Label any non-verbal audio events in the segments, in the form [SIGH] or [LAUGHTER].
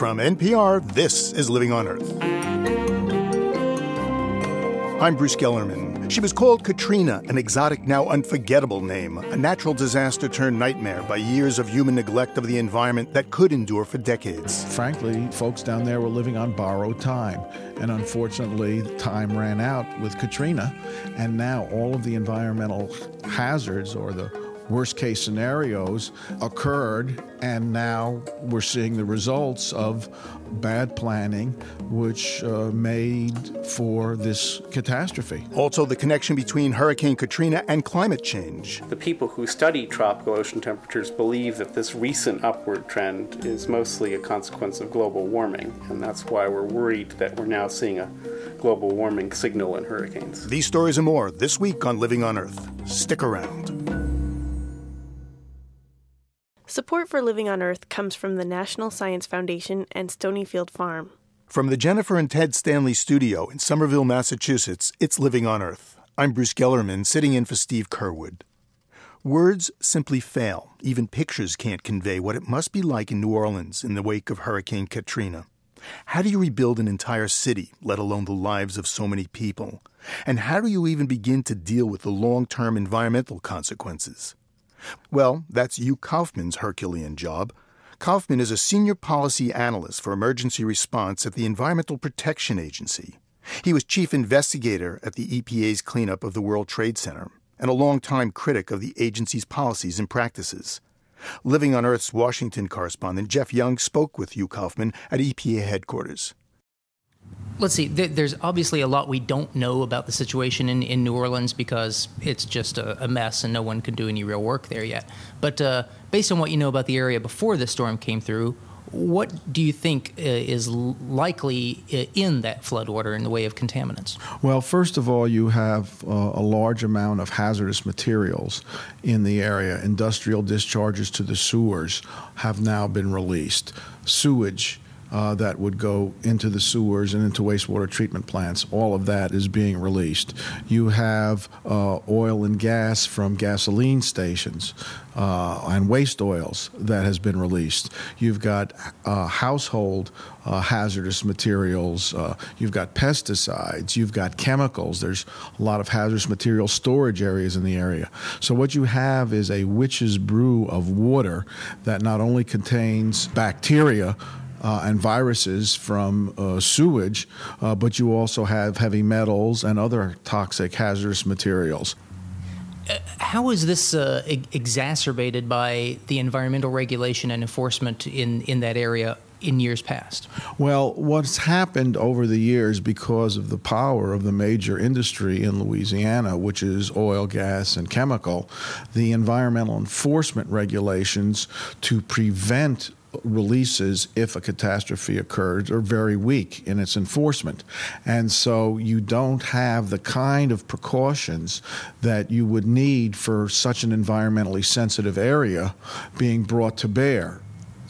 From NPR, this is Living on Earth. I'm Bruce Gellerman. She was called Katrina, an exotic, now unforgettable name, a natural disaster turned nightmare by years of human neglect of the environment that could endure for decades. Frankly, folks down there were living on borrowed time. And unfortunately, time ran out with Katrina. And now all of the environmental hazards or the worst case scenarios occurred, and now we're seeing the results of bad planning, which uh, made for this catastrophe. Also, the connection between Hurricane Katrina and climate change. The people who study tropical ocean temperatures believe that this recent upward trend is mostly a consequence of global warming, and that's why we're worried that we're now seeing a global warming signal in hurricanes. These stories and more this week on Living on Earth. Stick around. Support for Living on Earth comes from the National Science Foundation and Stonyfield Farm. From the Jennifer and Ted Stanley studio in Somerville, Massachusetts, it's Living on Earth. I'm Bruce Gellerman, sitting in for Steve Curwood. Words simply fail. Even pictures can't convey what it must be like in New Orleans in the wake of Hurricane Katrina. How do you rebuild an entire city, let alone the lives of so many people? And how do you even begin to deal with the long term environmental consequences? Well, that's Hugh Kaufman's Herculean job. Kaufman is a senior policy analyst for emergency response at the Environmental Protection Agency. He was chief investigator at the EPA's cleanup of the World Trade Center and a longtime critic of the agency's policies and practices. Living on Earth's Washington correspondent Jeff Young spoke with Hugh Kaufman at EPA headquarters let's see, there's obviously a lot we don't know about the situation in, in New Orleans because it's just a, a mess and no one can do any real work there yet. But uh, based on what you know about the area before the storm came through, what do you think uh, is likely uh, in that floodwater in the way of contaminants? Well, first of all, you have uh, a large amount of hazardous materials in the area. Industrial discharges to the sewers have now been released. Sewage uh, that would go into the sewers and into wastewater treatment plants. All of that is being released. You have uh, oil and gas from gasoline stations uh, and waste oils that has been released. You've got uh, household uh, hazardous materials. Uh, you've got pesticides. You've got chemicals. There's a lot of hazardous material storage areas in the area. So what you have is a witch's brew of water that not only contains bacteria uh, and viruses from uh, sewage, uh, but you also have heavy metals and other toxic hazardous materials. Uh, how is this uh, exacerbated by the environmental regulation and enforcement in, in that area in years past? Well, what's happened over the years because of the power of the major industry in Louisiana, which is oil, gas, and chemical, the environmental enforcement regulations to prevent releases if a catastrophe occurs are very weak in its enforcement. And so you don't have the kind of precautions that you would need for such an environmentally sensitive area being brought to bear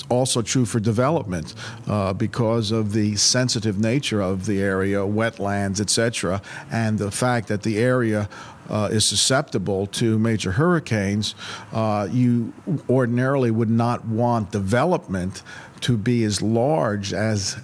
also true for development uh, because of the sensitive nature of the area, wetlands, etc., and the fact that the area uh, is susceptible to major hurricanes, uh, you ordinarily would not want development to be as large as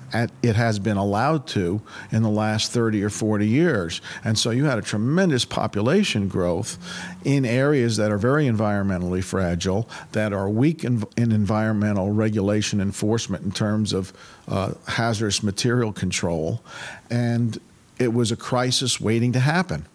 it has been allowed to in the last 30 or 40 years. And so you had a tremendous population growth in areas that are very environmentally fragile, that are weak in, in environmental regulation enforcement in terms of uh, hazardous material control. And it was a crisis waiting to happen.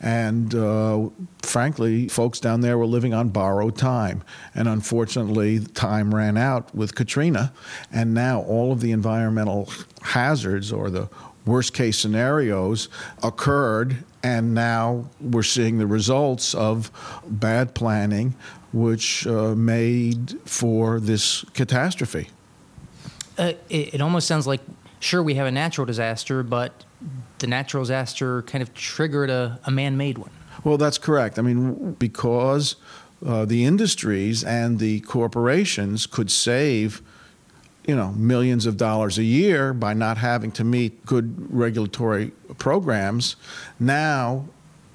And uh, frankly, folks down there were living on borrowed time. And unfortunately, time ran out with Katrina. And now all of the environmental hazards or the worst case scenarios occurred. And now we're seeing the results of bad planning, which uh, made for this catastrophe. Uh, it, it almost sounds like sure we have a natural disaster, but the natural disaster kind of triggered a, a man made one. Well, that's correct. I mean, because uh, the industries and the corporations could save you know millions of dollars a year by not having to meet good regulatory programs now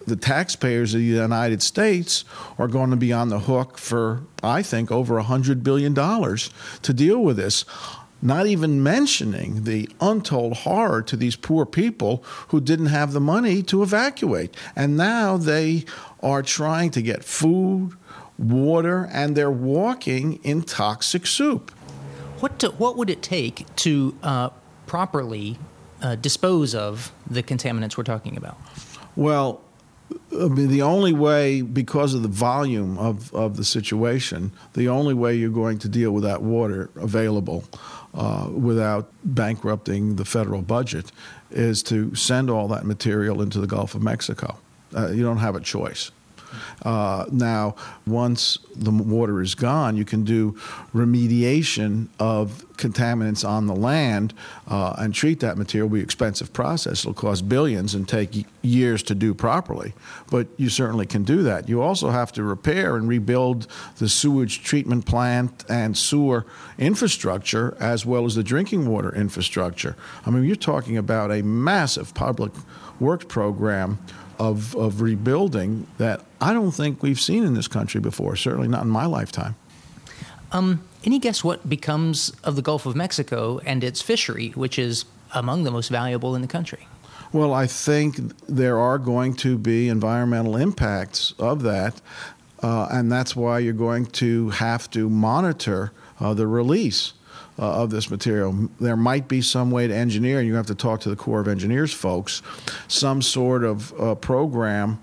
the taxpayers of the United States are going to be on the hook for I think over a hundred billion dollars to deal with this not even mentioning the untold horror to these poor people who didn't have the money to evacuate. And now they are trying to get food, water, and they're walking in toxic soup. What, to, what would it take to uh, properly uh, dispose of the contaminants we're talking about? Well, I mean, the only way, because of the volume of, of the situation, the only way you're going to deal with that water available uh, without bankrupting the federal budget is to send all that material into the Gulf of Mexico. Uh, you don't have a choice. Uh, now, once the water is gone, you can do remediation of contaminants on the land uh, and treat that material. It'll be expensive process. It'll cost billions and take years to do properly, but you certainly can do that. You also have to repair and rebuild the sewage treatment plant and sewer infrastructure as well as the drinking water infrastructure. I mean, you're talking about a massive public works program of, of rebuilding that I don't think we've seen in this country before, certainly not in my lifetime. Um, any guess what becomes of the Gulf of Mexico and its fishery, which is among the most valuable in the country? Well, I think there are going to be environmental impacts of that, uh, and that's why you're going to have to monitor uh, the release uh, of this material. There might be some way to engineer, and you have to talk to the Corps of Engineers folks, some sort of uh, program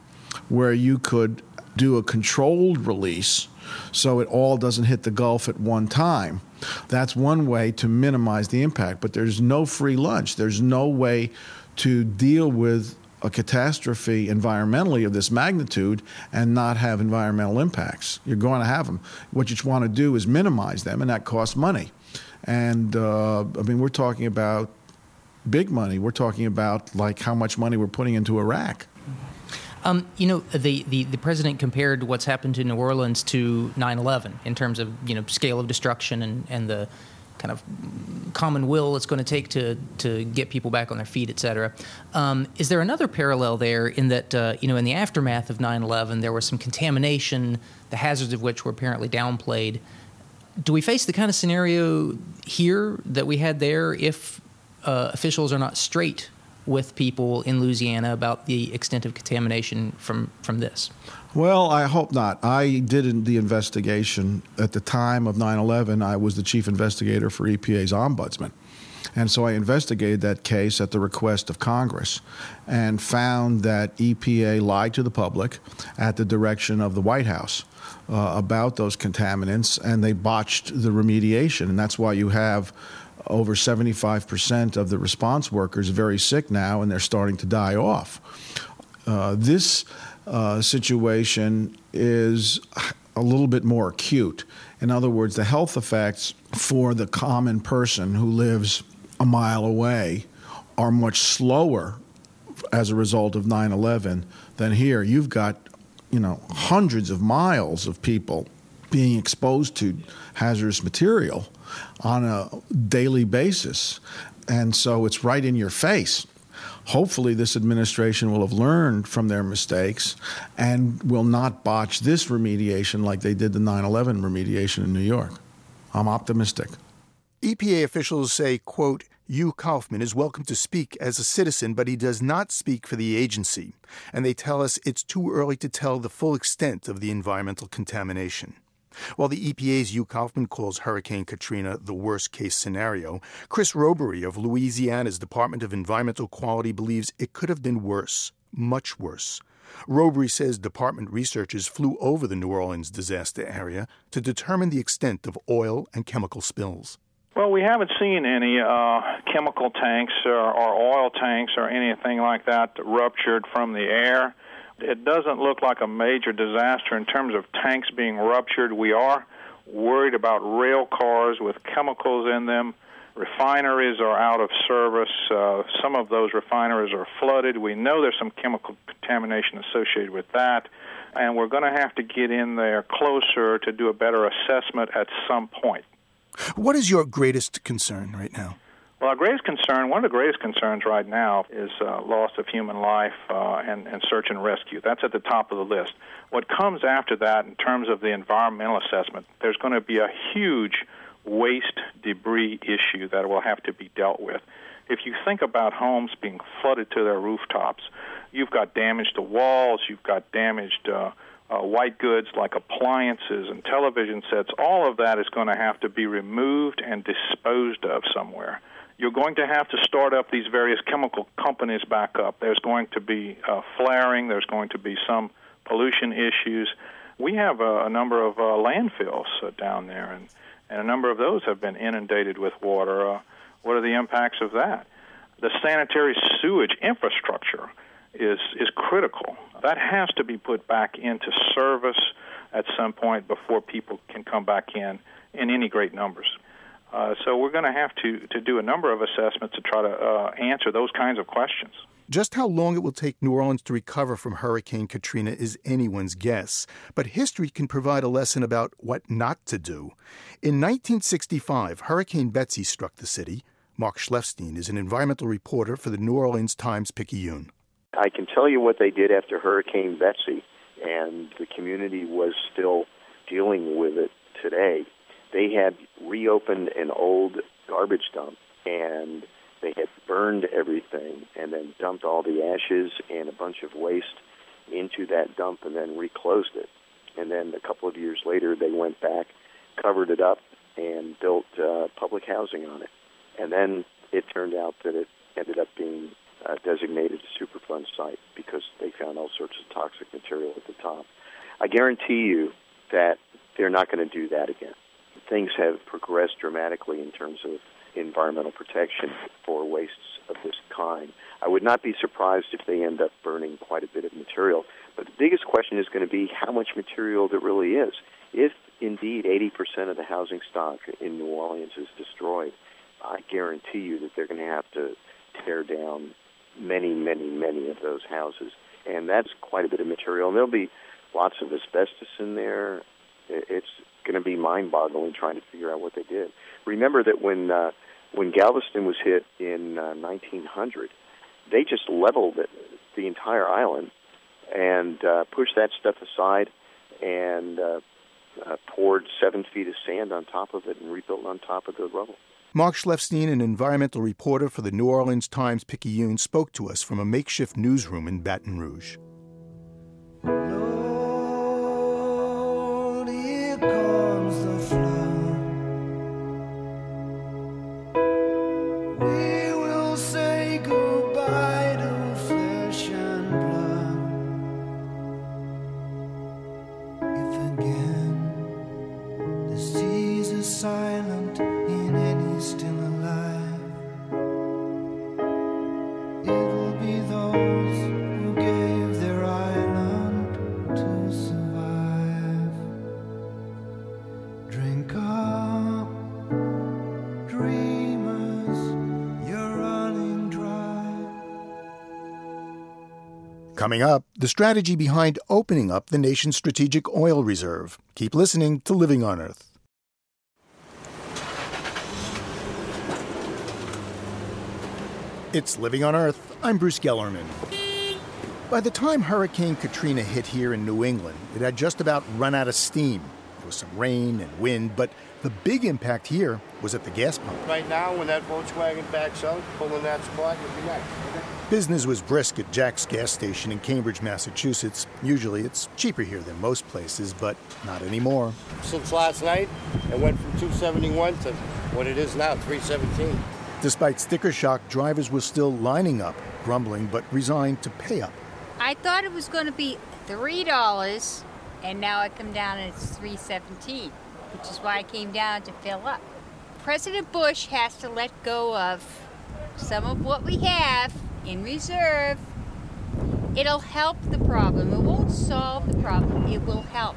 where you could do a controlled release so it all doesn't hit the Gulf at one time. That's one way to minimize the impact, but there's no free lunch. There's no way to deal with a catastrophe environmentally of this magnitude and not have environmental impacts. You're going to have them. What you want to do is minimize them, and that costs money. And uh, I mean, we're talking about big money. We're talking about like how much money we're putting into Iraq. Um, you know, the, the, the, president compared what's happened to New Orleans to 9 11 in terms of, you know, scale of destruction and, and the kind of common will it's going to take to, to get people back on their feet, et cetera. Um, is there another parallel there in that, uh, you know, in the aftermath of 9 11, there was some contamination, the hazards of which were apparently downplayed? Do we face the kind of scenario here that we had there if uh, officials are not straight with people in Louisiana about the extent of contamination from, from this? Well, I hope not. I did the investigation at the time of 9 11. I was the chief investigator for EPA's ombudsman. And so I investigated that case at the request of Congress and found that EPA lied to the public at the direction of the White House uh, about those contaminants, and they botched the remediation. And that's why you have over 75% of the response workers very sick now, and they're starting to die off. Uh, this uh, situation is a little bit more acute. In other words, the health effects for the common person who lives a mile away are much slower as a result of 9 11 than here. You've got you know, hundreds of miles of people being exposed to hazardous material on a daily basis. And so it's right in your face. Hopefully, this administration will have learned from their mistakes and will not botch this remediation like they did the 9 11 remediation in New York. I'm optimistic. EPA officials say, quote, Hugh Kaufman is welcome to speak as a citizen, but he does not speak for the agency. And they tell us it's too early to tell the full extent of the environmental contamination. While the EPA's Hugh Kaufman calls Hurricane Katrina the worst case scenario, Chris Robery of Louisiana's Department of Environmental Quality believes it could have been worse, much worse. Robery says department researchers flew over the New Orleans disaster area to determine the extent of oil and chemical spills. Well, we haven't seen any uh, chemical tanks or, or oil tanks or anything like that ruptured from the air. It doesn't look like a major disaster in terms of tanks being ruptured. We are worried about rail cars with chemicals in them. Refineries are out of service. Uh, some of those refineries are flooded. We know there's some chemical contamination associated with that, and we're going to have to get in there closer to do a better assessment at some point. What is your greatest concern right now? Well, our greatest concern, one of the greatest concerns right now, is uh, loss of human life uh, and, and search and rescue. That's at the top of the list. What comes after that, in terms of the environmental assessment, there's going to be a huge waste debris issue that will have to be dealt with. If you think about homes being flooded to their rooftops, you've got damage to walls, you've got damaged uh, uh, white goods like appliances and television sets. All of that is going to have to be removed and disposed of somewhere. You're going to have to start up these various chemical companies back up. There's going to be uh, flaring, there's going to be some pollution issues. We have a, number of uh, landfills uh, down there, and, and a number of those have been inundated with water. Uh, what are the impacts of that? The sanitary sewage infrastructure is is critical. That has to be put back into service at some point before people can come back in in any great numbers. Uh, so we're going to have to to do a number of assessments to try to uh, answer those kinds of questions. Just how long it will take New Orleans to recover from Hurricane Katrina is anyone's guess, but history can provide a lesson about what not to do. In 1965, Hurricane Betsy struck the city. Mark Schleifstein is an environmental reporter for the New Orleans Times Picayune. I can tell you what they did after Hurricane Betsy, and the community was still dealing with it today. They had reopened an old garbage dump, and they had burned everything and then dumped all the ashes and a bunch of waste into that dump and then reclosed it. And then a couple of years later, they went back, covered it up, and built uh, public housing on it. And then it turned out that it ended up being uh, designated a Superfund site because they found all sorts of toxic material at the top. I guarantee you that they're not going to do that again. Things have progressed dramatically in terms of environmental protection for wastes of this kind. I would not be surprised if they end up burning quite a bit of material. But the biggest question is going to be how much material there really is. If indeed 80% of the housing stock in New Orleans is destroyed, I guarantee you that they're going to have to tear down many, many, many of those houses. And that's quite a bit of material. And there'll be lots of asbestos in there. It's going to be mind-boggling trying to figure out what they did. Remember that when uh, when Galveston was hit in uh, 1900, they just leveled it, the entire island and uh, pushed that stuff aside and uh, uh, poured seven feet of sand on top of it and rebuilt on top of the rubble. Mark Schleifstein, an environmental reporter for the New Orleans Times Picayune, spoke to us from a makeshift newsroom in Baton Rouge. Coming up, the strategy behind opening up the nation's strategic oil reserve. Keep listening to Living on Earth. It's Living on Earth. I'm Bruce Gellerman. By the time Hurricane Katrina hit here in New England, it had just about run out of steam. There was some rain and wind, but the big impact here was at the gas pump. Right now, when that Volkswagen backs out, pulling that spot, you'll be next. Business was brisk at Jack's gas station in Cambridge, Massachusetts. Usually it's cheaper here than most places, but not anymore. Since last night, it went from 271 to what it is now, 317. Despite sticker shock, drivers were still lining up, grumbling, but resigned to pay up. I thought it was going to be $3, and now I come down and it's 317, which is why I came down to fill up. President Bush has to let go of some of what we have in reserve. It'll help the problem. It won't solve the problem, it will help.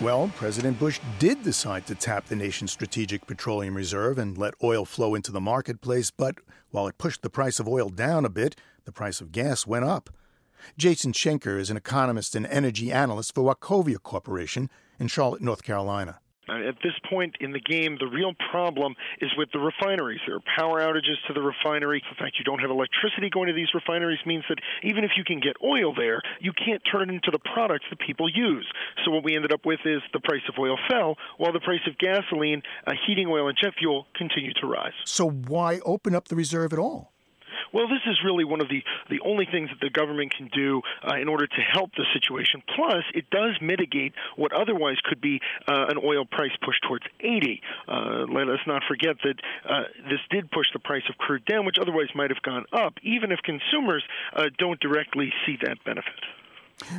Well, President Bush did decide to tap the nation's strategic petroleum reserve and let oil flow into the marketplace, but while it pushed the price of oil down a bit, the price of gas went up. Jason Schenker is an economist and energy analyst for Wachovia Corporation in Charlotte, North Carolina. Uh, at this point in the game, the real problem is with the refineries. There are power outages to the refinery. The fact you don't have electricity going to these refineries means that even if you can get oil there, you can't turn it into the products that people use. So what we ended up with is the price of oil fell while the price of gasoline, uh, heating oil, and jet fuel continued to rise. So why open up the reserve at all? Well, this is really one of the, the only things that the government can do uh, in order to help the situation. Plus, it does mitigate what otherwise could be uh, an oil price push towards 80. Uh, let us not forget that uh, this did push the price of crude down, which otherwise might have gone up, even if consumers uh, don't directly see that benefit.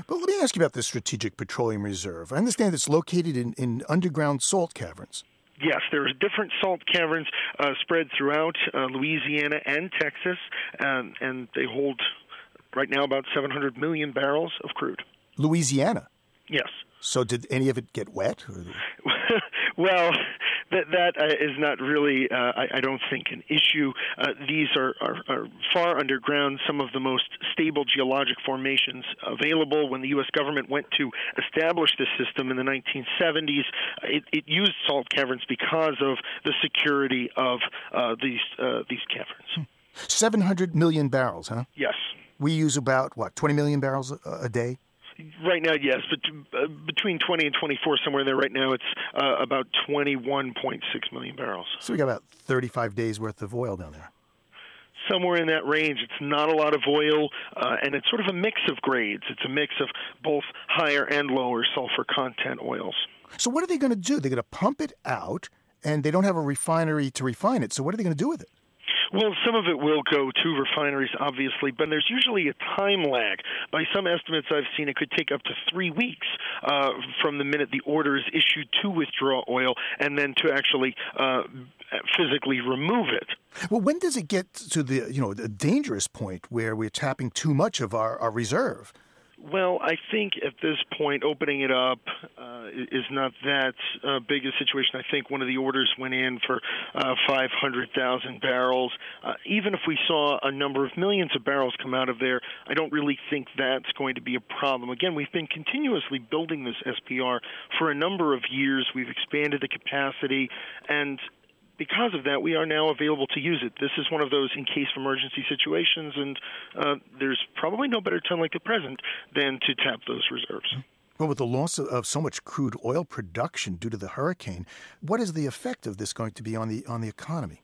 But let me ask you about the Strategic Petroleum Reserve. I understand it's located in, in underground salt caverns. Yes, there's different salt caverns uh, spread throughout uh, Louisiana and Texas, and, and they hold right now about 700 million barrels of crude. Louisiana? Yes. So did any of it get wet? [LAUGHS] well, that that uh, is not really, uh, I, I, don't think, an issue. Uh, these are, are, are, far underground, some of the most stable geologic formations available. When the U.S. government went to establish this system in the 1970s, it, it used salt caverns because of the security of uh, these uh, these caverns. 700 million barrels, huh? Yes. We use about, what, 20 million barrels a, a day? Right now, yes, but uh, between 20 and 24, somewhere there. Right now, it's uh, about 21.6 million barrels. So we got about 35 days worth of oil down there. Somewhere in that range. It's not a lot of oil, uh, and it's sort of a mix of grades. It's a mix of both higher and lower sulfur content oils. So what are they going to do? They're going to pump it out, and they don't have a refinery to refine it. So what are they going to do with it? Well, some of it will go to refineries, obviously, but there's usually a time lag. By some estimates I've seen, it could take up to three weeks uh, from the minute the order is issued to withdraw oil and then to actually uh, physically remove it. Well, when does it get to the you know the dangerous point where we're tapping too much of our, our reserve? Well, I think at this point, opening it up uh, is not that uh, big a situation. I think one of the orders went in for uh, 500,000 barrels. Uh, even if we saw a number of millions of barrels come out of there, I don't really think that's going to be a problem. Again, we've been continuously building this SPR for a number of years. We've expanded the capacity, and because of that, we are now available to use it. This is one of those in case of emergency situations, and uh, there's probably no better time like the present than to tap those reserves. Well, with the loss of so much crude oil production due to the hurricane, what is the effect of this going to be on the on the economy?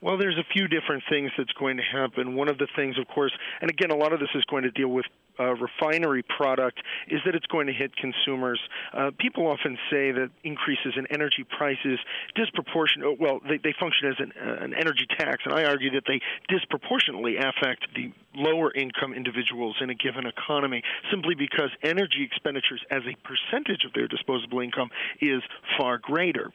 Well, there's a few different things that's going to happen. One of the things, of course, and again, a lot of this is going to deal with uh, refinery product, is that it's going to hit consumers. Uh, people often say that increases in energy prices disproportionate. Well, they, they function as an, uh, an energy tax, and I argue that they disproportionately affect the lower income individuals in a given economy simply because energy expenditures as a percentage of their disposable income is far greater.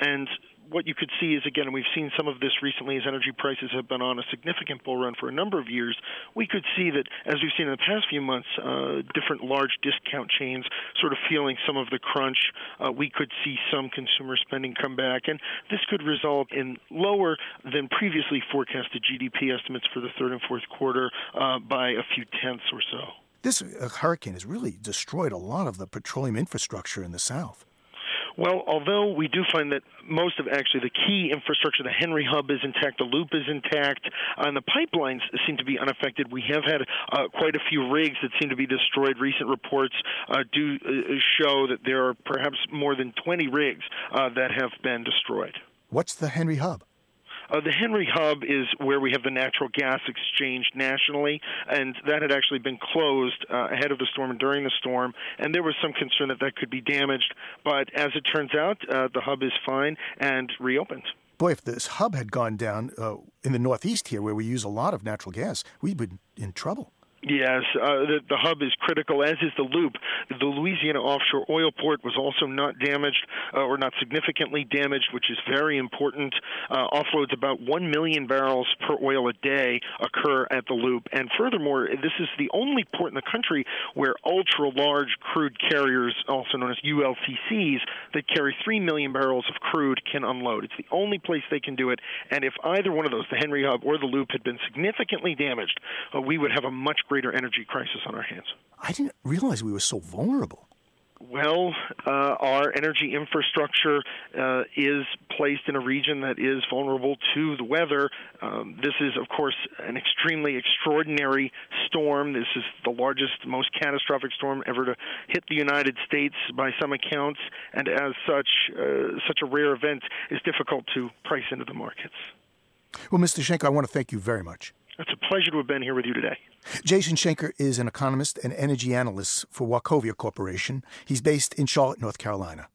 And what you could see is again, and we've seen some of this recently as energy prices have been on a significant bull run for a number of years. We could see that, as we've seen in the past few months, uh, different large discount chains sort of feeling some of the crunch. Uh, we could see some consumer spending come back, and this could result in lower than previously forecasted GDP estimates for the third and fourth quarter uh, by a few tenths or so. This uh, hurricane has really destroyed a lot of the petroleum infrastructure in the South. Well, although we do find that most of actually the key infrastructure, the Henry Hub is intact, the loop is intact, and the pipelines seem to be unaffected. We have had uh, quite a few rigs that seem to be destroyed. Recent reports uh, do uh, show that there are perhaps more than 20 rigs uh, that have been destroyed. What's the Henry Hub? Uh, the Henry Hub is where we have the natural gas exchange nationally, and that had actually been closed uh, ahead of the storm and during the storm, and there was some concern that that could be damaged. But as it turns out, uh, the hub is fine and reopened. Boy, if this hub had gone down uh, in the Northeast here, where we use a lot of natural gas, we'd be in trouble. Yes, uh, the, the hub is critical, as is the loop. The Louisiana offshore oil port was also not damaged uh, or not significantly damaged, which is very important. Uh, offloads about 1 million barrels per oil a day occur at the loop. And furthermore, this is the only port in the country where ultra large crude carriers, also known as ULCCs, that carry 3 million barrels of crude can unload. It's the only place they can do it. And if either one of those, the Henry Hub or the loop, had been significantly damaged, uh, we would have a much greater energy crisis on our hands. I didn't realize we were so vulnerable. Well, uh, our energy infrastructure uh, is placed in a region that is vulnerable to the weather. Um, this is, of course, an extremely extraordinary storm. This is the largest, most catastrophic storm ever to hit the United States by some accounts, and as such, uh, such a rare event is difficult to price into the markets. Well, Mr. Schenker, I want to thank you very much. It's a pleasure to have been here with you today. Jason Schenker is an economist and energy analyst for Wachovia Corporation. He's based in Charlotte, North Carolina.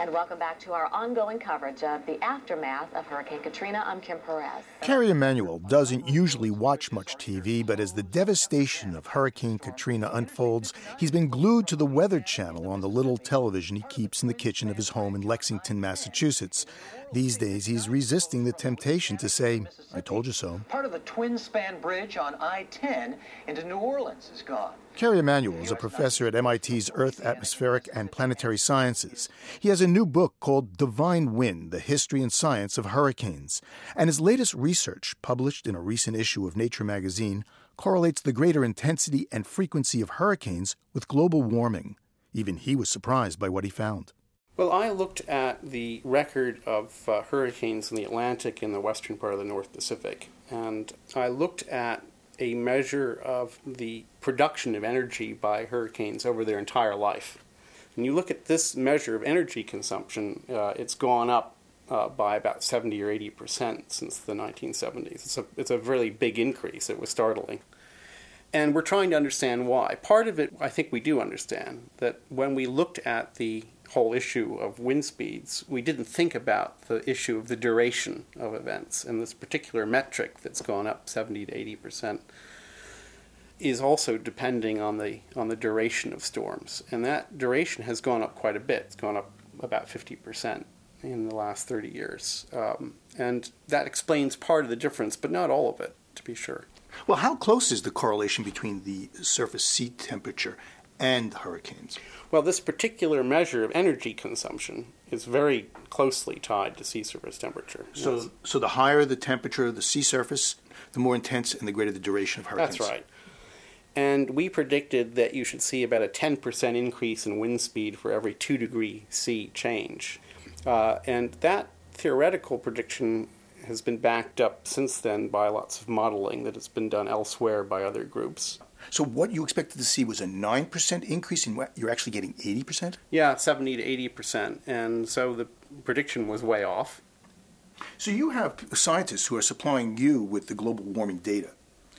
And welcome back to our ongoing coverage of the aftermath of Hurricane Katrina. I'm Kim Perez. Kerry Emanuel doesn't usually watch much TV, but as the devastation of Hurricane Katrina unfolds, he's been glued to the Weather Channel on the little television he keeps in the kitchen of his home in Lexington, Massachusetts. These days, he's resisting the temptation to say, I told you so. Part of the twin span bridge on I 10 into New Orleans is gone. Kerry Emanuel is a professor at MIT's Earth, Atmospheric, and Planetary Sciences. He has a new book called Divine Wind The History and Science of Hurricanes. And his latest research, published in a recent issue of Nature magazine, correlates the greater intensity and frequency of hurricanes with global warming. Even he was surprised by what he found. Well, I looked at the record of uh, hurricanes in the Atlantic and the western part of the North Pacific, and I looked at a measure of the production of energy by hurricanes over their entire life. When you look at this measure of energy consumption, uh, it's gone up uh, by about 70 or 80 percent since the 1970s. It's a, it's a really big increase. It was startling. And we're trying to understand why. Part of it, I think we do understand, that when we looked at the whole issue of wind speeds, we didn't think about the issue of the duration of events. And this particular metric that's gone up 70 to 80 percent is also depending on the on the duration of storms. And that duration has gone up quite a bit. It's gone up about 50 percent in the last 30 years. Um, and that explains part of the difference, but not all of it, to be sure. Well, how close is the correlation between the surface sea temperature and hurricanes? Well, this particular measure of energy consumption is very closely tied to sea surface temperature. So, yes. so the higher the temperature of the sea surface, the more intense and the greater the duration of hurricanes. That's right. And we predicted that you should see about a 10% increase in wind speed for every 2 degree C change. Uh, and that theoretical prediction has been backed up since then by lots of modeling that has been done elsewhere by other groups. So what you expected to see was a 9% increase in what you're actually getting 80%? Yeah, 70 to 80%. And so the prediction was way off. So you have scientists who are supplying you with the global warming data.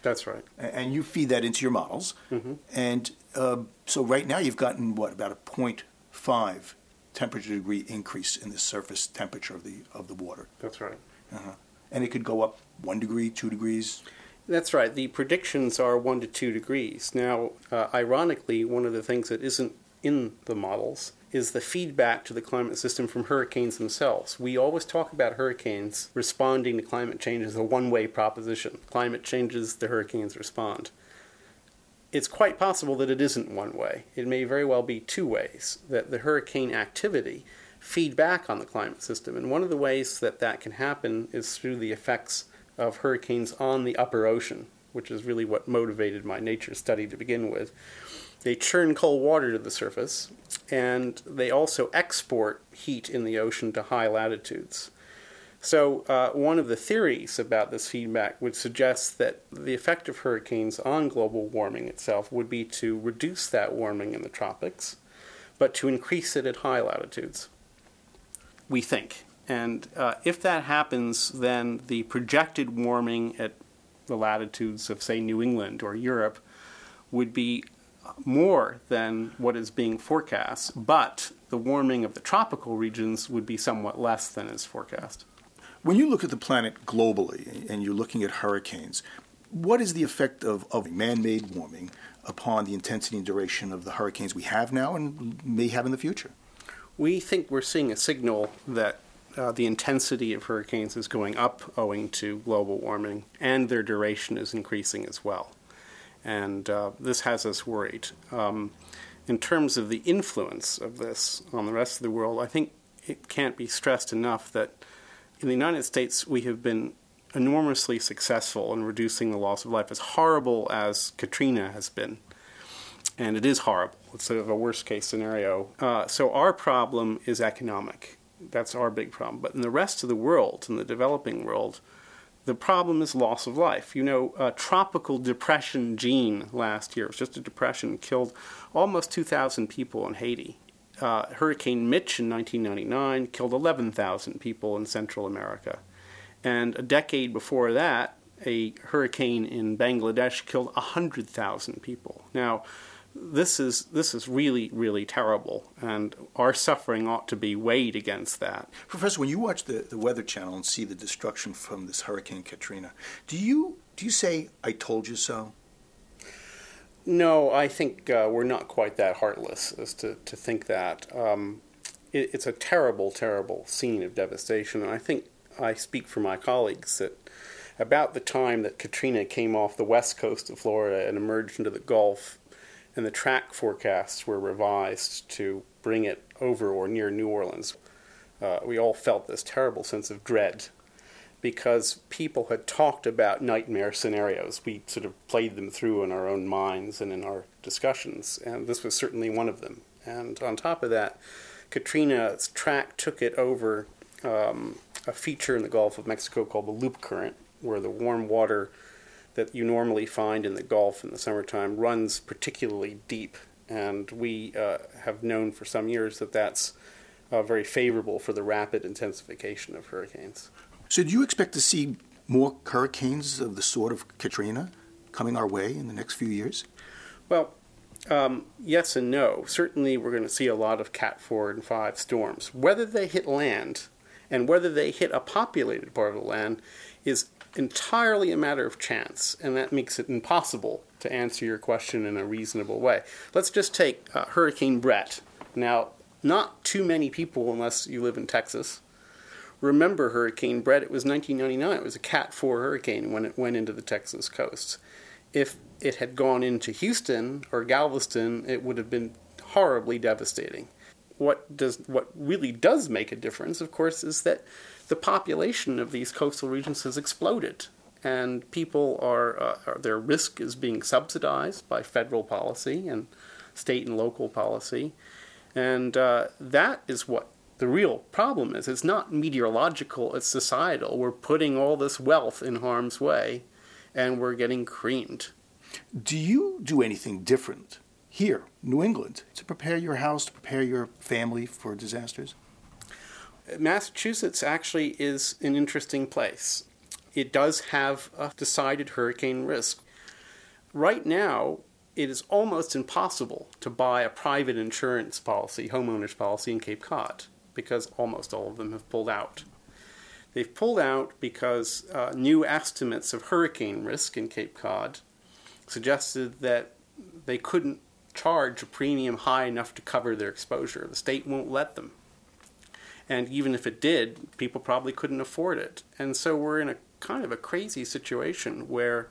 That's right. And you feed that into your models. Mm-hmm. And uh, so right now you've gotten, what, about a 0.5 temperature degree increase in the surface temperature of the, of the water. That's right. Uh-huh. And it could go up one degree, two degrees? That's right. The predictions are one to two degrees. Now, uh, ironically, one of the things that isn't in the models is the feedback to the climate system from hurricanes themselves. We always talk about hurricanes responding to climate change as a one way proposition. Climate changes, the hurricanes respond. It's quite possible that it isn't one way. It may very well be two ways, that the hurricane activity feed back on the climate system. And one of the ways that that can happen is through the effects of hurricanes on the upper ocean, which is really what motivated my nature study to begin with. They churn cold water to the surface, and they also export heat in the ocean to high latitudes. So, uh, one of the theories about this feedback would suggest that the effect of hurricanes on global warming itself would be to reduce that warming in the tropics, but to increase it at high latitudes. We think. And uh, if that happens, then the projected warming at the latitudes of, say, New England or Europe would be more than what is being forecast, but the warming of the tropical regions would be somewhat less than is forecast. When you look at the planet globally and you're looking at hurricanes, what is the effect of, of man made warming upon the intensity and duration of the hurricanes we have now and may have in the future? We think we're seeing a signal that uh, the intensity of hurricanes is going up owing to global warming, and their duration is increasing as well. And uh, this has us worried. Um, in terms of the influence of this on the rest of the world, I think it can't be stressed enough that in the United States we have been enormously successful in reducing the loss of life, as horrible as Katrina has been. and it is horrible. It's sort of a worst case scenario. Uh, so our problem is economic. That's our big problem. But in the rest of the world, in the developing world, the problem is loss of life. You know, a tropical depression Jeanne last year, it was just a depression, killed almost 2,000 people in Haiti. Uh, Hurricane Mitch in 1999 killed 11,000 people in Central America. And a decade before that, a hurricane in Bangladesh killed 100,000 people. Now, this is this is really really terrible, and our suffering ought to be weighed against that. Professor, when you watch the, the Weather Channel and see the destruction from this Hurricane Katrina, do you do you say "I told you so"? No, I think uh, we're not quite that heartless as to to think that. Um, it, it's a terrible, terrible scene of devastation, and I think I speak for my colleagues that about the time that Katrina came off the west coast of Florida and emerged into the Gulf, and the track forecasts were revised to bring it over or near New Orleans. Uh, we all felt this terrible sense of dread because people had talked about nightmare scenarios. We sort of played them through in our own minds and in our discussions, and this was certainly one of them. And on top of that, Katrina's track took it over um, a feature in the Gulf of Mexico called the Loop Current, where the warm water that you normally find in the Gulf in the summertime runs particularly deep. And we uh, have known for some years that that's uh, very favorable for the rapid intensification of hurricanes. So, do you expect to see more hurricanes of the sort of Katrina coming our way in the next few years? Well, um, yes and no. Certainly, we're going to see a lot of Cat 4 and 5 storms. Whether they hit land and whether they hit a populated part of the land is entirely a matter of chance, and that makes it impossible to answer your question in a reasonable way. Let's just take uh, Hurricane Bret. Now, not too many people, unless you live in Texas, remember Hurricane Bret. It was 1999. It was a Cat 4 hurricane when it went into the Texas coast. If it had gone into Houston or Galveston, it would have been horribly devastating. What does what really does make a difference, of course, is that the population of these coastal regions has exploded, and people are, uh, are their risk is being subsidized by federal policy and state and local policy, and uh, that is what the real problem is. It's not meteorological; it's societal. We're putting all this wealth in harm's way, and we're getting creamed. Do you do anything different here, New England, to prepare your house, to prepare your family for disasters? Massachusetts actually is an interesting place. It does have a decided hurricane risk. Right now, it is almost impossible to buy a private insurance policy, homeowners policy in Cape Cod, because almost all of them have pulled out. They've pulled out because uh, new estimates of hurricane risk in Cape Cod suggested that they couldn't charge a premium high enough to cover their exposure. The state won't let them. And even if it did, people probably couldn't afford it. And so we're in a kind of a crazy situation where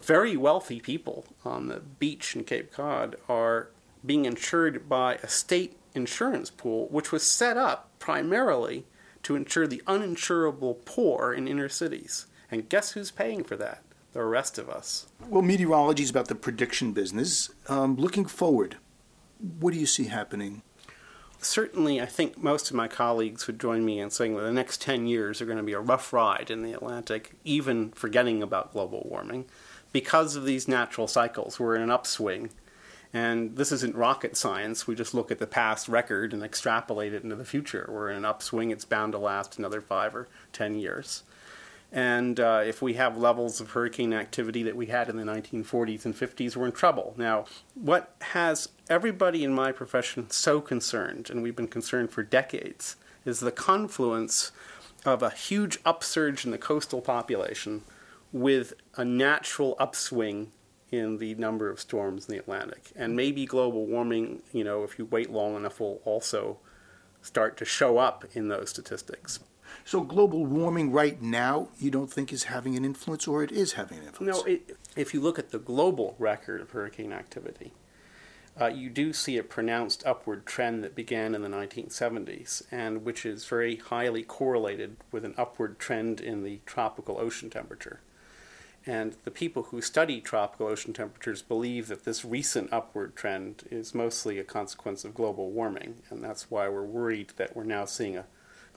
very wealthy people on the beach in Cape Cod are being insured by a state insurance pool, which was set up primarily to insure the uninsurable poor in inner cities. And guess who's paying for that? The rest of us. Well, meteorology is about the prediction business. Um, looking forward, what do you see happening certainly, I think most of my colleagues would join me in saying that the next 10 years are going to be a rough ride in the Atlantic, even forgetting about global warming, because of these natural cycles. We're in an upswing. And this isn't rocket science. We just look at the past record and extrapolate it into the future. We're in an upswing. It's bound to last another five or 10 years. And uh, if we have levels of hurricane activity that we had in the 1940s and 50s, we're in trouble. Now, what has everybody in my profession so concerned, and we've been concerned for decades, is the confluence of a huge upsurge in the coastal population with a natural upswing in the number of storms in the Atlantic. And maybe global warming, you know, if you wait long enough, will also start to show up in those statistics. So global warming right now, you don't think is having an influence, or it is having an influence? No, it, if you look at the global record of hurricane activity, uh, you do see a pronounced upward trend that began in the 1970s, and which is very highly correlated with an upward trend in the tropical ocean temperature. And the people who study tropical ocean temperatures believe that this recent upward trend is mostly a consequence of global warming, and that's why we're worried that we're now seeing a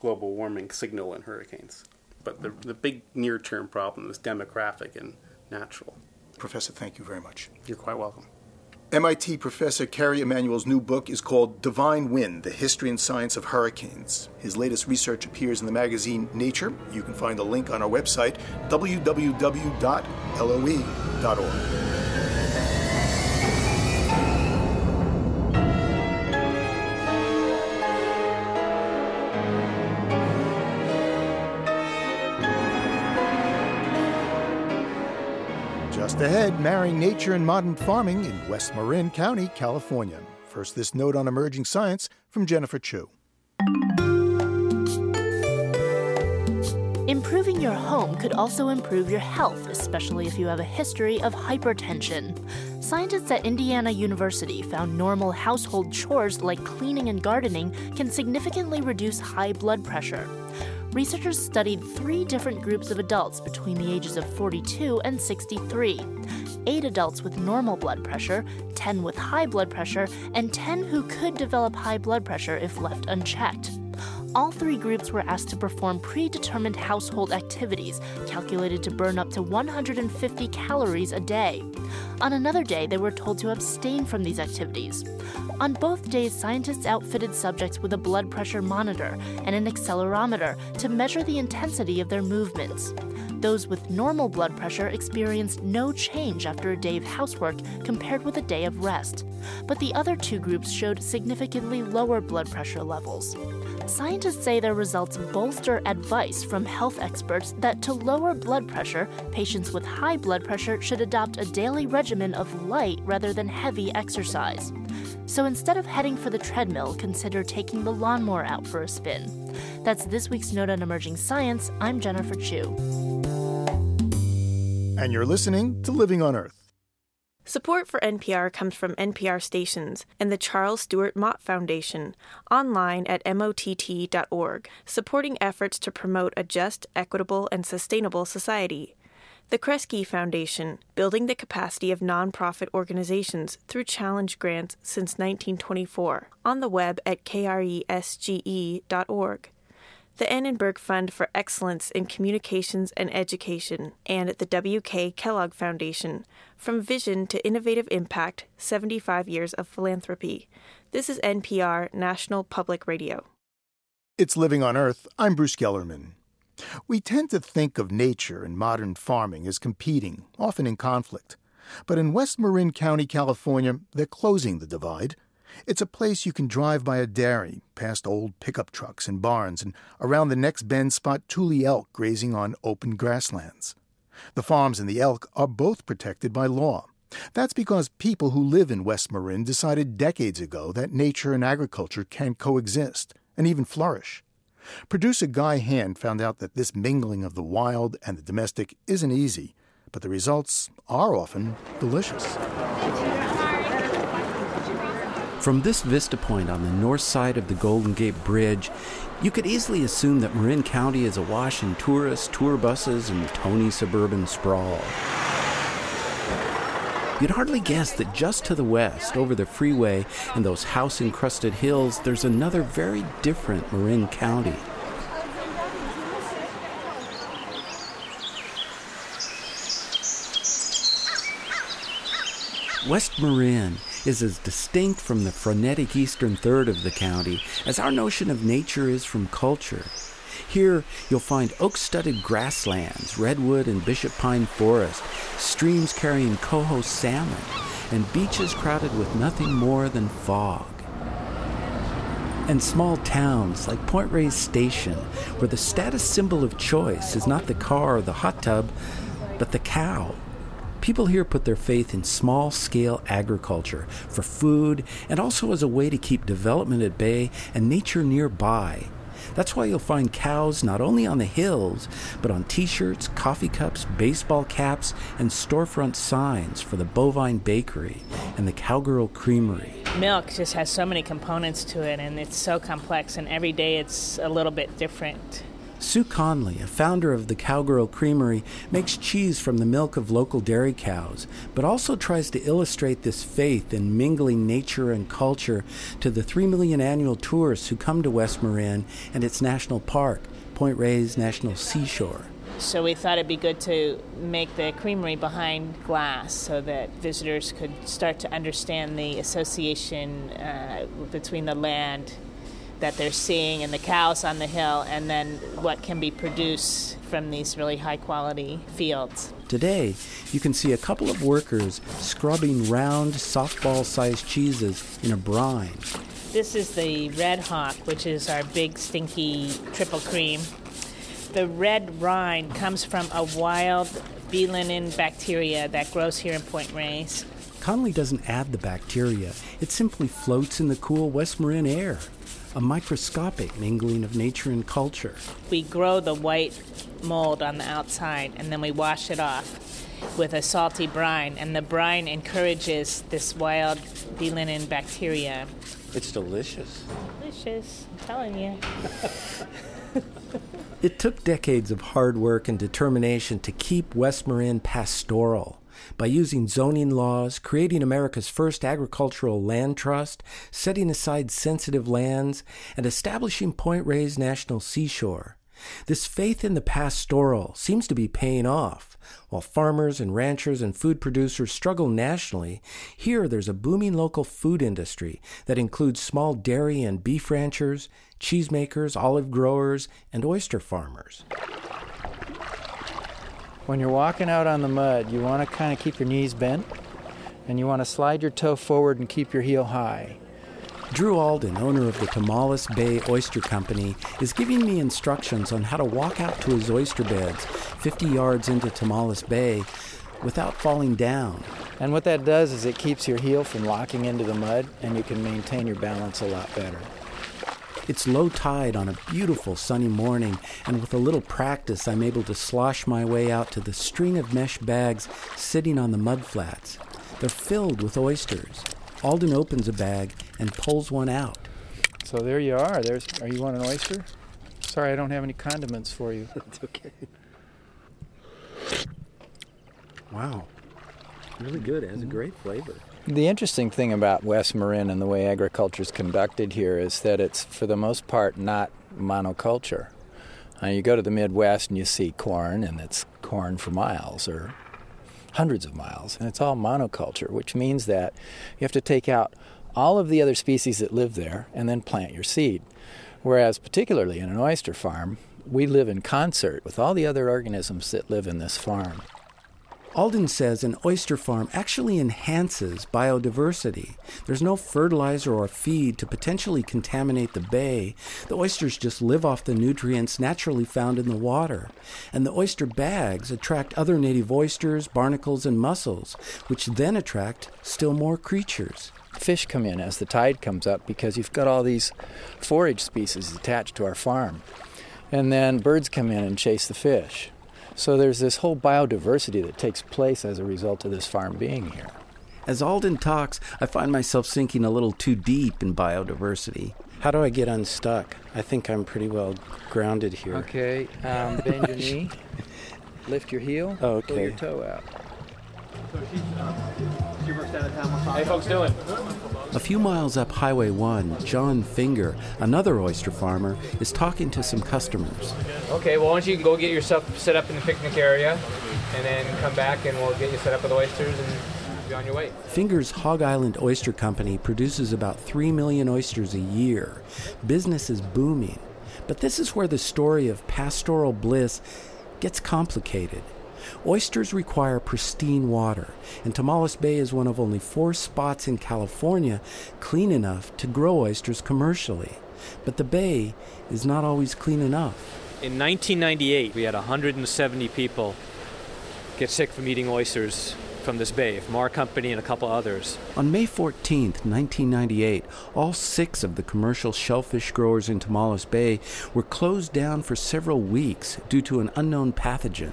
global warming signal in hurricanes. But the, the big near term problem is demographic and natural. Professor, thank you very much. You're quite welcome. MIT professor Kerry Emanuel's new book is called Divine Wind The History and Science of Hurricanes. His latest research appears in the magazine Nature. You can find a link on our website, www.loe.org. Just ahead, marrying nature and modern farming in West Marin County, California. First, this note on emerging science from Jennifer Chu. Improving your home could also improve your health, especially if you have a history of hypertension. Scientists at Indiana University found normal household chores like cleaning and gardening can significantly reduce high blood pressure. Researchers studied three different groups of adults between the ages of 42 and 63 eight adults with normal blood pressure, 10 with high blood pressure, and 10 who could develop high blood pressure if left unchecked. All three groups were asked to perform predetermined household activities calculated to burn up to 150 calories a day. On another day, they were told to abstain from these activities. On both days, scientists outfitted subjects with a blood pressure monitor and an accelerometer to measure the intensity of their movements. Those with normal blood pressure experienced no change after a day of housework compared with a day of rest, but the other two groups showed significantly lower blood pressure levels. Scientists say their results bolster advice from health experts that to lower blood pressure, patients with high blood pressure should adopt a daily regimen of light rather than heavy exercise. So instead of heading for the treadmill, consider taking the lawnmower out for a spin. That's this week's Note on Emerging Science. I'm Jennifer Chu. And you're listening to Living on Earth. Support for NPR comes from NPR stations and the Charles Stewart Mott Foundation, online at mott.org, supporting efforts to promote a just, equitable, and sustainable society. The Kresge Foundation, building the capacity of nonprofit organizations through challenge grants since 1924, on the web at kresge.org the Annenberg Fund for Excellence in Communications and Education, and the W.K. Kellogg Foundation. From Vision to Innovative Impact 75 Years of Philanthropy. This is NPR National Public Radio. It's Living on Earth. I'm Bruce Gellerman. We tend to think of nature and modern farming as competing, often in conflict. But in West Marin County, California, they're closing the divide. It's a place you can drive by a dairy, past old pickup trucks and barns, and around the next bend spot Tule elk grazing on open grasslands. The farms and the elk are both protected by law. That's because people who live in West Marin decided decades ago that nature and agriculture can coexist and even flourish. Producer Guy Hand found out that this mingling of the wild and the domestic isn't easy, but the results are often delicious. From this vista point on the north side of the Golden Gate Bridge, you could easily assume that Marin County is awash in tourists, tour buses, and tony suburban sprawl. You'd hardly guess that just to the west, over the freeway and those house encrusted hills, there's another very different Marin County. West Marin is as distinct from the frenetic eastern third of the county as our notion of nature is from culture. Here, you'll find oak studded grasslands, redwood and bishop pine forest, streams carrying coho salmon, and beaches crowded with nothing more than fog. And small towns like Point Reyes Station, where the status symbol of choice is not the car or the hot tub, but the cow. People here put their faith in small scale agriculture for food and also as a way to keep development at bay and nature nearby. That's why you'll find cows not only on the hills, but on t shirts, coffee cups, baseball caps, and storefront signs for the Bovine Bakery and the Cowgirl Creamery. Milk just has so many components to it, and it's so complex, and every day it's a little bit different. Sue Conley, a founder of the Cowgirl Creamery, makes cheese from the milk of local dairy cows, but also tries to illustrate this faith in mingling nature and culture to the 3 million annual tourists who come to West Marin and its national park, Point Reyes National Seashore. So we thought it'd be good to make the creamery behind glass so that visitors could start to understand the association uh, between the land that they're seeing and the cows on the hill and then what can be produced from these really high quality fields. Today, you can see a couple of workers scrubbing round, softball sized cheeses in a brine. This is the Red Hawk, which is our big stinky triple cream. The red rind comes from a wild B. linens bacteria that grows here in Point Reyes. Conley doesn't add the bacteria, it simply floats in the cool West Marin air a microscopic mingling of nature and culture. We grow the white mold on the outside and then we wash it off with a salty brine, and the brine encourages this wild B. linens bacteria. It's delicious. Delicious, I'm telling you. [LAUGHS] it took decades of hard work and determination to keep West Marin pastoral by using zoning laws, creating America's first agricultural land trust, setting aside sensitive lands, and establishing Point Reyes National Seashore. This faith in the pastoral seems to be paying off. While farmers and ranchers and food producers struggle nationally, here there's a booming local food industry that includes small dairy and beef ranchers, cheesemakers, olive growers, and oyster farmers. When you're walking out on the mud, you want to kind of keep your knees bent and you want to slide your toe forward and keep your heel high. Drew Alden, owner of the Tomales Bay Oyster Company, is giving me instructions on how to walk out to his oyster beds 50 yards into Tomales Bay without falling down. And what that does is it keeps your heel from locking into the mud and you can maintain your balance a lot better. It's low tide on a beautiful sunny morning, and with a little practice, I'm able to slosh my way out to the string of mesh bags sitting on the mud flats. They're filled with oysters. Alden opens a bag and pulls one out. So there you are. There's. Are you want an oyster? Sorry, I don't have any condiments for you. [LAUGHS] That's okay. Wow, really good. It has a mm-hmm. great flavor. The interesting thing about West Marin and the way agriculture is conducted here is that it's, for the most part, not monoculture. Uh, you go to the Midwest and you see corn, and it's corn for miles or hundreds of miles, and it's all monoculture, which means that you have to take out all of the other species that live there and then plant your seed. Whereas, particularly in an oyster farm, we live in concert with all the other organisms that live in this farm. Alden says an oyster farm actually enhances biodiversity. There's no fertilizer or feed to potentially contaminate the bay. The oysters just live off the nutrients naturally found in the water. And the oyster bags attract other native oysters, barnacles, and mussels, which then attract still more creatures. Fish come in as the tide comes up because you've got all these forage species attached to our farm. And then birds come in and chase the fish. So there's this whole biodiversity that takes place as a result of this farm being here. As Alden talks, I find myself sinking a little too deep in biodiversity. How do I get unstuck? I think I'm pretty well grounded here. Okay, um, bend your knee, [LAUGHS] lift your heel, oh, okay. pull your toe out. Hey, folks, doing? A few miles up Highway 1, John Finger, another oyster farmer, is talking to some customers. Okay, well, why don't you go get yourself set up in the picnic area and then come back and we'll get you set up with oysters and be on your way. Finger's Hog Island Oyster Company produces about 3 million oysters a year. Business is booming. But this is where the story of pastoral bliss gets complicated. Oysters require pristine water, and Tomales Bay is one of only four spots in California clean enough to grow oysters commercially. But the bay is not always clean enough. In 1998, we had 170 people get sick from eating oysters from this bay, from our company and a couple others. On May 14, 1998, all six of the commercial shellfish growers in Tomales Bay were closed down for several weeks due to an unknown pathogen.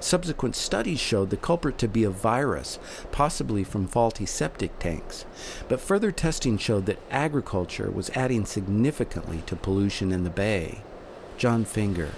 Subsequent studies showed the culprit to be a virus, possibly from faulty septic tanks. But further testing showed that agriculture was adding significantly to pollution in the bay. John Finger.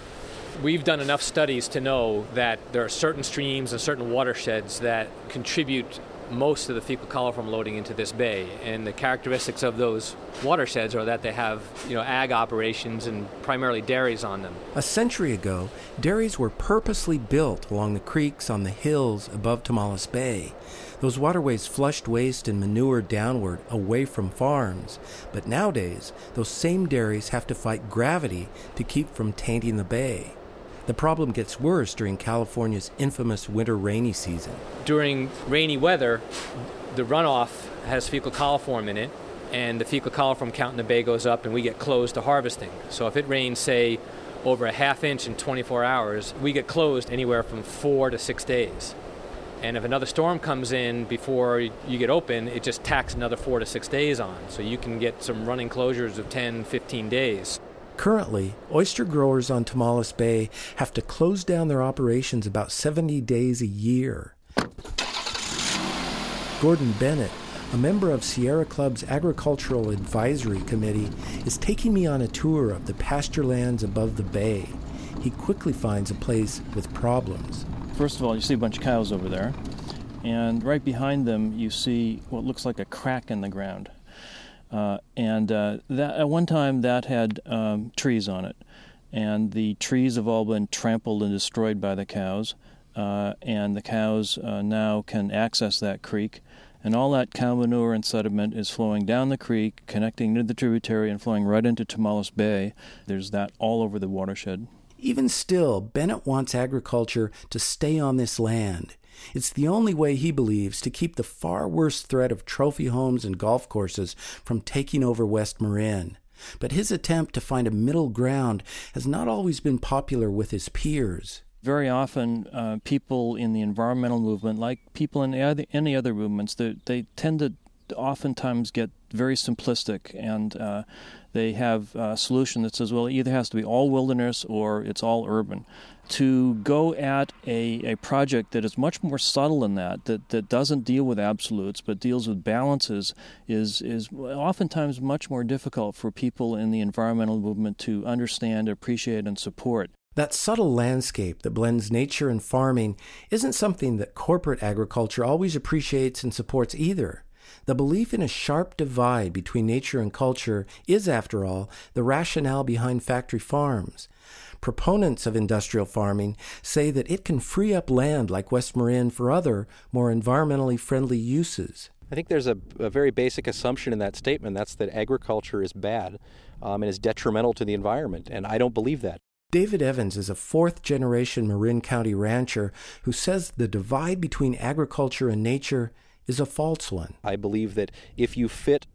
We've done enough studies to know that there are certain streams and certain watersheds that contribute most of the fecal coliform loading into this bay. And the characteristics of those watersheds are that they have, you know, ag operations and primarily dairies on them. A century ago, dairies were purposely built along the creeks on the hills above Tomales Bay. Those waterways flushed waste and manure downward away from farms. But nowadays, those same dairies have to fight gravity to keep from tainting the bay. The problem gets worse during California's infamous winter rainy season. During rainy weather, the runoff has fecal coliform in it, and the fecal coliform count in the bay goes up, and we get closed to harvesting. So if it rains, say, over a half inch in 24 hours, we get closed anywhere from four to six days. And if another storm comes in before you get open, it just tacks another four to six days on. So you can get some running closures of 10, 15 days. Currently, oyster growers on Tomales Bay have to close down their operations about 70 days a year. Gordon Bennett, a member of Sierra Club's Agricultural Advisory Committee, is taking me on a tour of the pasture lands above the bay. He quickly finds a place with problems. First of all, you see a bunch of cows over there, and right behind them, you see what looks like a crack in the ground. Uh, and uh, that, at one time, that had um, trees on it. And the trees have all been trampled and destroyed by the cows. Uh, and the cows uh, now can access that creek. And all that cow manure and sediment is flowing down the creek, connecting to the tributary, and flowing right into Tomales Bay. There's that all over the watershed. Even still, Bennett wants agriculture to stay on this land. It's the only way he believes to keep the far worse threat of trophy homes and golf courses from taking over West Marin. But his attempt to find a middle ground has not always been popular with his peers. Very often, uh, people in the environmental movement, like people in any other movements, they, they tend to oftentimes get very simplistic and uh, they have a solution that says, well, it either has to be all wilderness or it's all urban to go at a, a project that is much more subtle than that, that, that doesn't deal with absolutes but deals with balances, is, is oftentimes much more difficult for people in the environmental movement to understand, appreciate, and support. That subtle landscape that blends nature and farming isn't something that corporate agriculture always appreciates and supports either. The belief in a sharp divide between nature and culture is, after all, the rationale behind factory farms. Proponents of industrial farming say that it can free up land like West Marin for other, more environmentally friendly uses. I think there's a, a very basic assumption in that statement that's that agriculture is bad um, and is detrimental to the environment, and I don't believe that. David Evans is a fourth generation Marin County rancher who says the divide between agriculture and nature is a false one. I believe that if you fit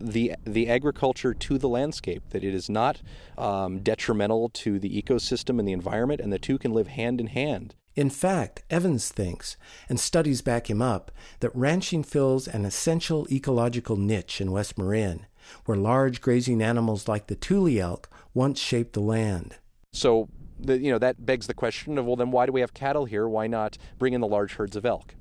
the the agriculture to the landscape that it is not um, detrimental to the ecosystem and the environment and the two can live hand in hand in fact, Evans thinks, and studies back him up, that ranching fills an essential ecological niche in West Marin, where large grazing animals like the tule elk once shaped the land. So, the, you know, that begs the question of, well, then why do we have cattle here? Why not bring in the large herds of elk?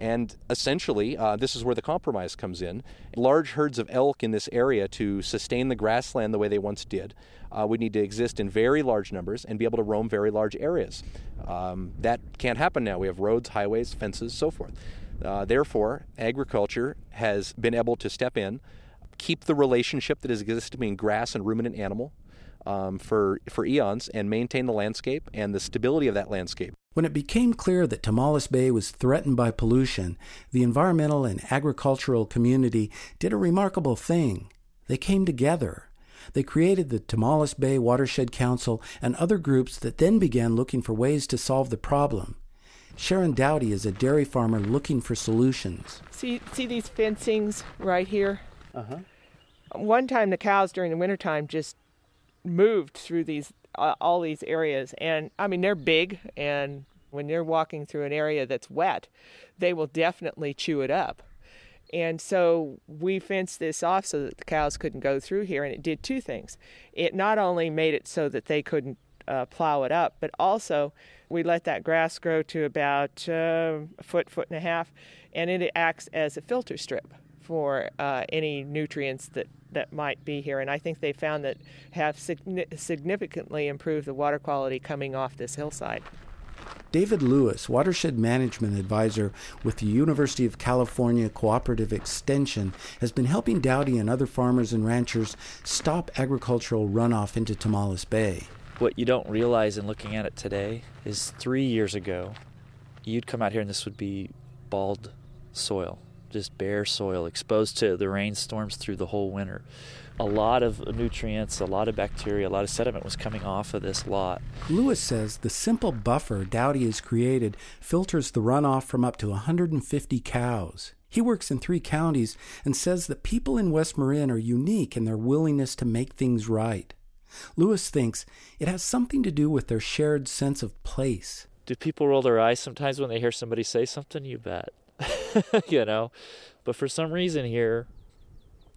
And essentially, uh, this is where the compromise comes in. Large herds of elk in this area to sustain the grassland the way they once did uh, would need to exist in very large numbers and be able to roam very large areas. Um, that can't happen now. We have roads, highways, fences, so forth. Uh, therefore, agriculture has been able to step in, keep the relationship that has existed between grass and ruminant animal um, for, for eons, and maintain the landscape and the stability of that landscape. When it became clear that Tomales Bay was threatened by pollution, the environmental and agricultural community did a remarkable thing. They came together. They created the Tomales Bay Watershed Council and other groups that then began looking for ways to solve the problem. Sharon Doughty is a dairy farmer looking for solutions. See, see these fencings right here? Uh-huh. One time the cows during the wintertime just moved through these uh, all these areas. And I mean, they're big, and when they're walking through an area that's wet, they will definitely chew it up. And so we fenced this off so that the cows couldn't go through here, and it did two things. It not only made it so that they couldn't uh, plow it up, but also we let that grass grow to about uh, a foot, foot and a half, and it acts as a filter strip for uh, any nutrients that, that might be here. And I think they found that have significantly improved the water quality coming off this hillside. David Lewis, Watershed Management Advisor with the University of California Cooperative Extension, has been helping Doughty and other farmers and ranchers stop agricultural runoff into Tomales Bay. What you don't realize in looking at it today is three years ago, you'd come out here and this would be bald soil, just bare soil, exposed to the rainstorms through the whole winter a lot of nutrients, a lot of bacteria, a lot of sediment was coming off of this lot. Lewis says the simple buffer Doughty has created filters the runoff from up to 150 cows. He works in three counties and says that people in West Marin are unique in their willingness to make things right. Lewis thinks it has something to do with their shared sense of place. Do people roll their eyes sometimes when they hear somebody say something? You bet. [LAUGHS] you know? But for some reason here,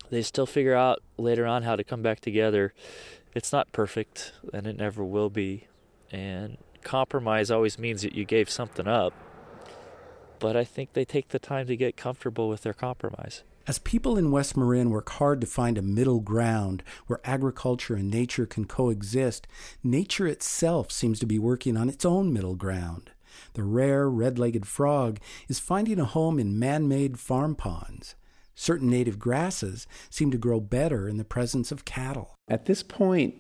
they still figure out later on how to come back together. It's not perfect, and it never will be. And compromise always means that you gave something up. But I think they take the time to get comfortable with their compromise. As people in West Marin work hard to find a middle ground where agriculture and nature can coexist, nature itself seems to be working on its own middle ground. The rare red legged frog is finding a home in man made farm ponds. Certain native grasses seem to grow better in the presence of cattle. At this point,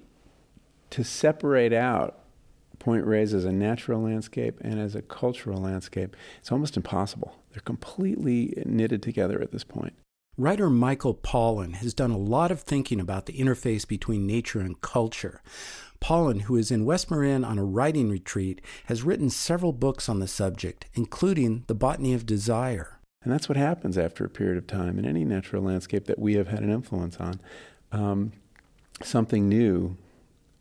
to separate out Point Reyes as a natural landscape and as a cultural landscape, it's almost impossible. They're completely knitted together at this point. Writer Michael Pollan has done a lot of thinking about the interface between nature and culture. Pollan, who is in West Marin on a writing retreat, has written several books on the subject, including The Botany of Desire. And that's what happens after a period of time in any natural landscape that we have had an influence on. Um, something new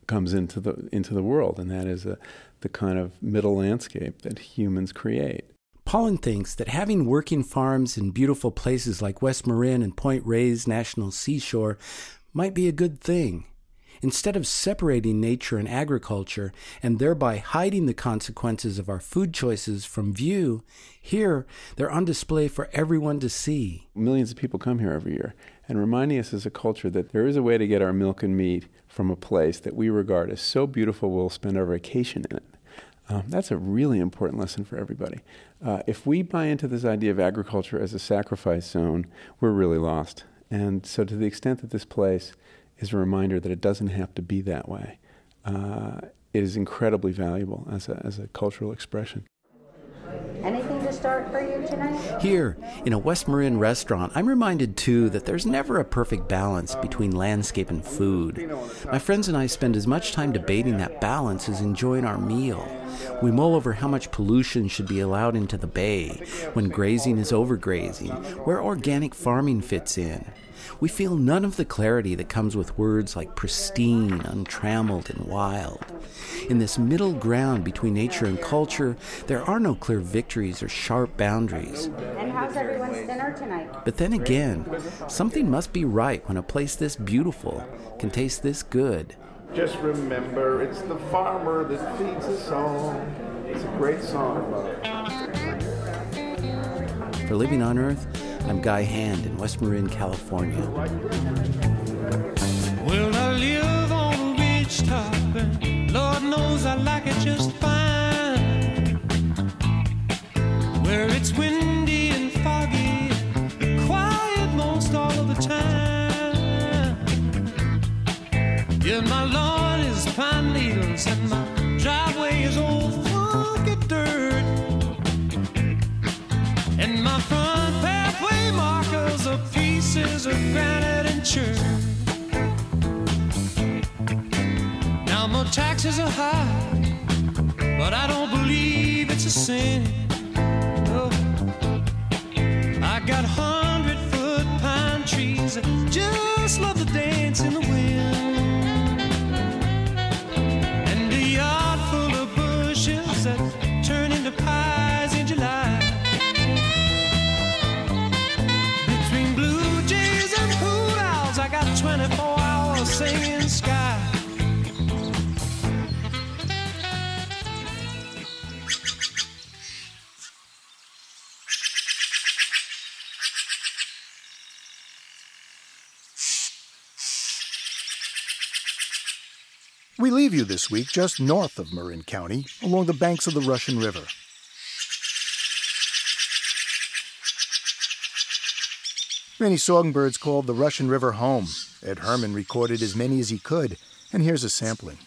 comes into the into the world, and that is a, the kind of middle landscape that humans create. Pollan thinks that having working farms in beautiful places like West Marin and Point Reyes National Seashore might be a good thing. Instead of separating nature and agriculture and thereby hiding the consequences of our food choices from view, here they're on display for everyone to see. Millions of people come here every year, and reminding us as a culture that there is a way to get our milk and meat from a place that we regard as so beautiful we'll spend our vacation in it. Um, that's a really important lesson for everybody. Uh, if we buy into this idea of agriculture as a sacrifice zone, we're really lost. And so, to the extent that this place is a reminder that it doesn't have to be that way. Uh, it is incredibly valuable as a, as a cultural expression. Anything to start for you tonight? Here, in a West Marin restaurant, I'm reminded too that there's never a perfect balance between landscape and food. My friends and I spend as much time debating that balance as enjoying our meal. We mull over how much pollution should be allowed into the bay, when grazing is overgrazing, where organic farming fits in, we feel none of the clarity that comes with words like pristine, untrammeled, and wild. In this middle ground between nature and culture, there are no clear victories or sharp boundaries. And how's everyone's dinner tonight? But then again, something must be right when a place this beautiful can taste this good. Just remember, it's the farmer that feeds us all. It's a great song, For Living on Earth, I'm Guy Hand in West Marin, California. Well, I live on a ridge top, and Lord knows I like it just fine. Where it's windy and foggy, quiet most all of the time. My pieces of granite and churn. Now my taxes are high, but I don't believe it's a sin. No. I got hundred 24 hour singing sky. We leave you this week just north of Marin County, along the banks of the Russian River. Many songbirds called the Russian River home. Ed Herman recorded as many as he could, and here's a sampling.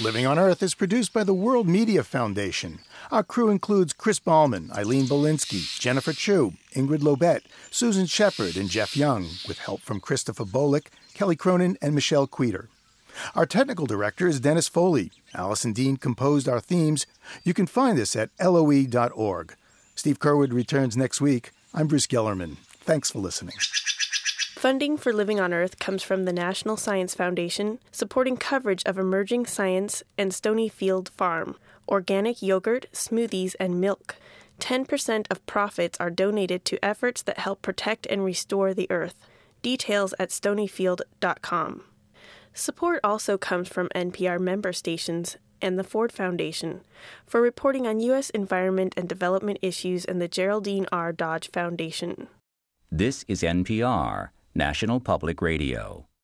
Living on Earth is produced by the World Media Foundation. Our crew includes Chris Ballman, Eileen Bolinsky, Jennifer Chu, Ingrid Lobet, Susan Shepard, and Jeff Young, with help from Christopher Bolick, Kelly Cronin, and Michelle Queter. Our technical director is Dennis Foley. Allison Dean composed our themes. You can find this at loe.org. Steve Curwood returns next week. I'm Bruce Gellerman. Thanks for listening. Funding for Living on Earth comes from the National Science Foundation, supporting coverage of emerging science and Stonyfield Farm, organic yogurt, smoothies, and milk. 10% of profits are donated to efforts that help protect and restore the earth. Details at stonyfield.com. Support also comes from NPR member stations and the Ford Foundation for reporting on U.S. environment and development issues and the Geraldine R. Dodge Foundation. This is NPR, National Public Radio.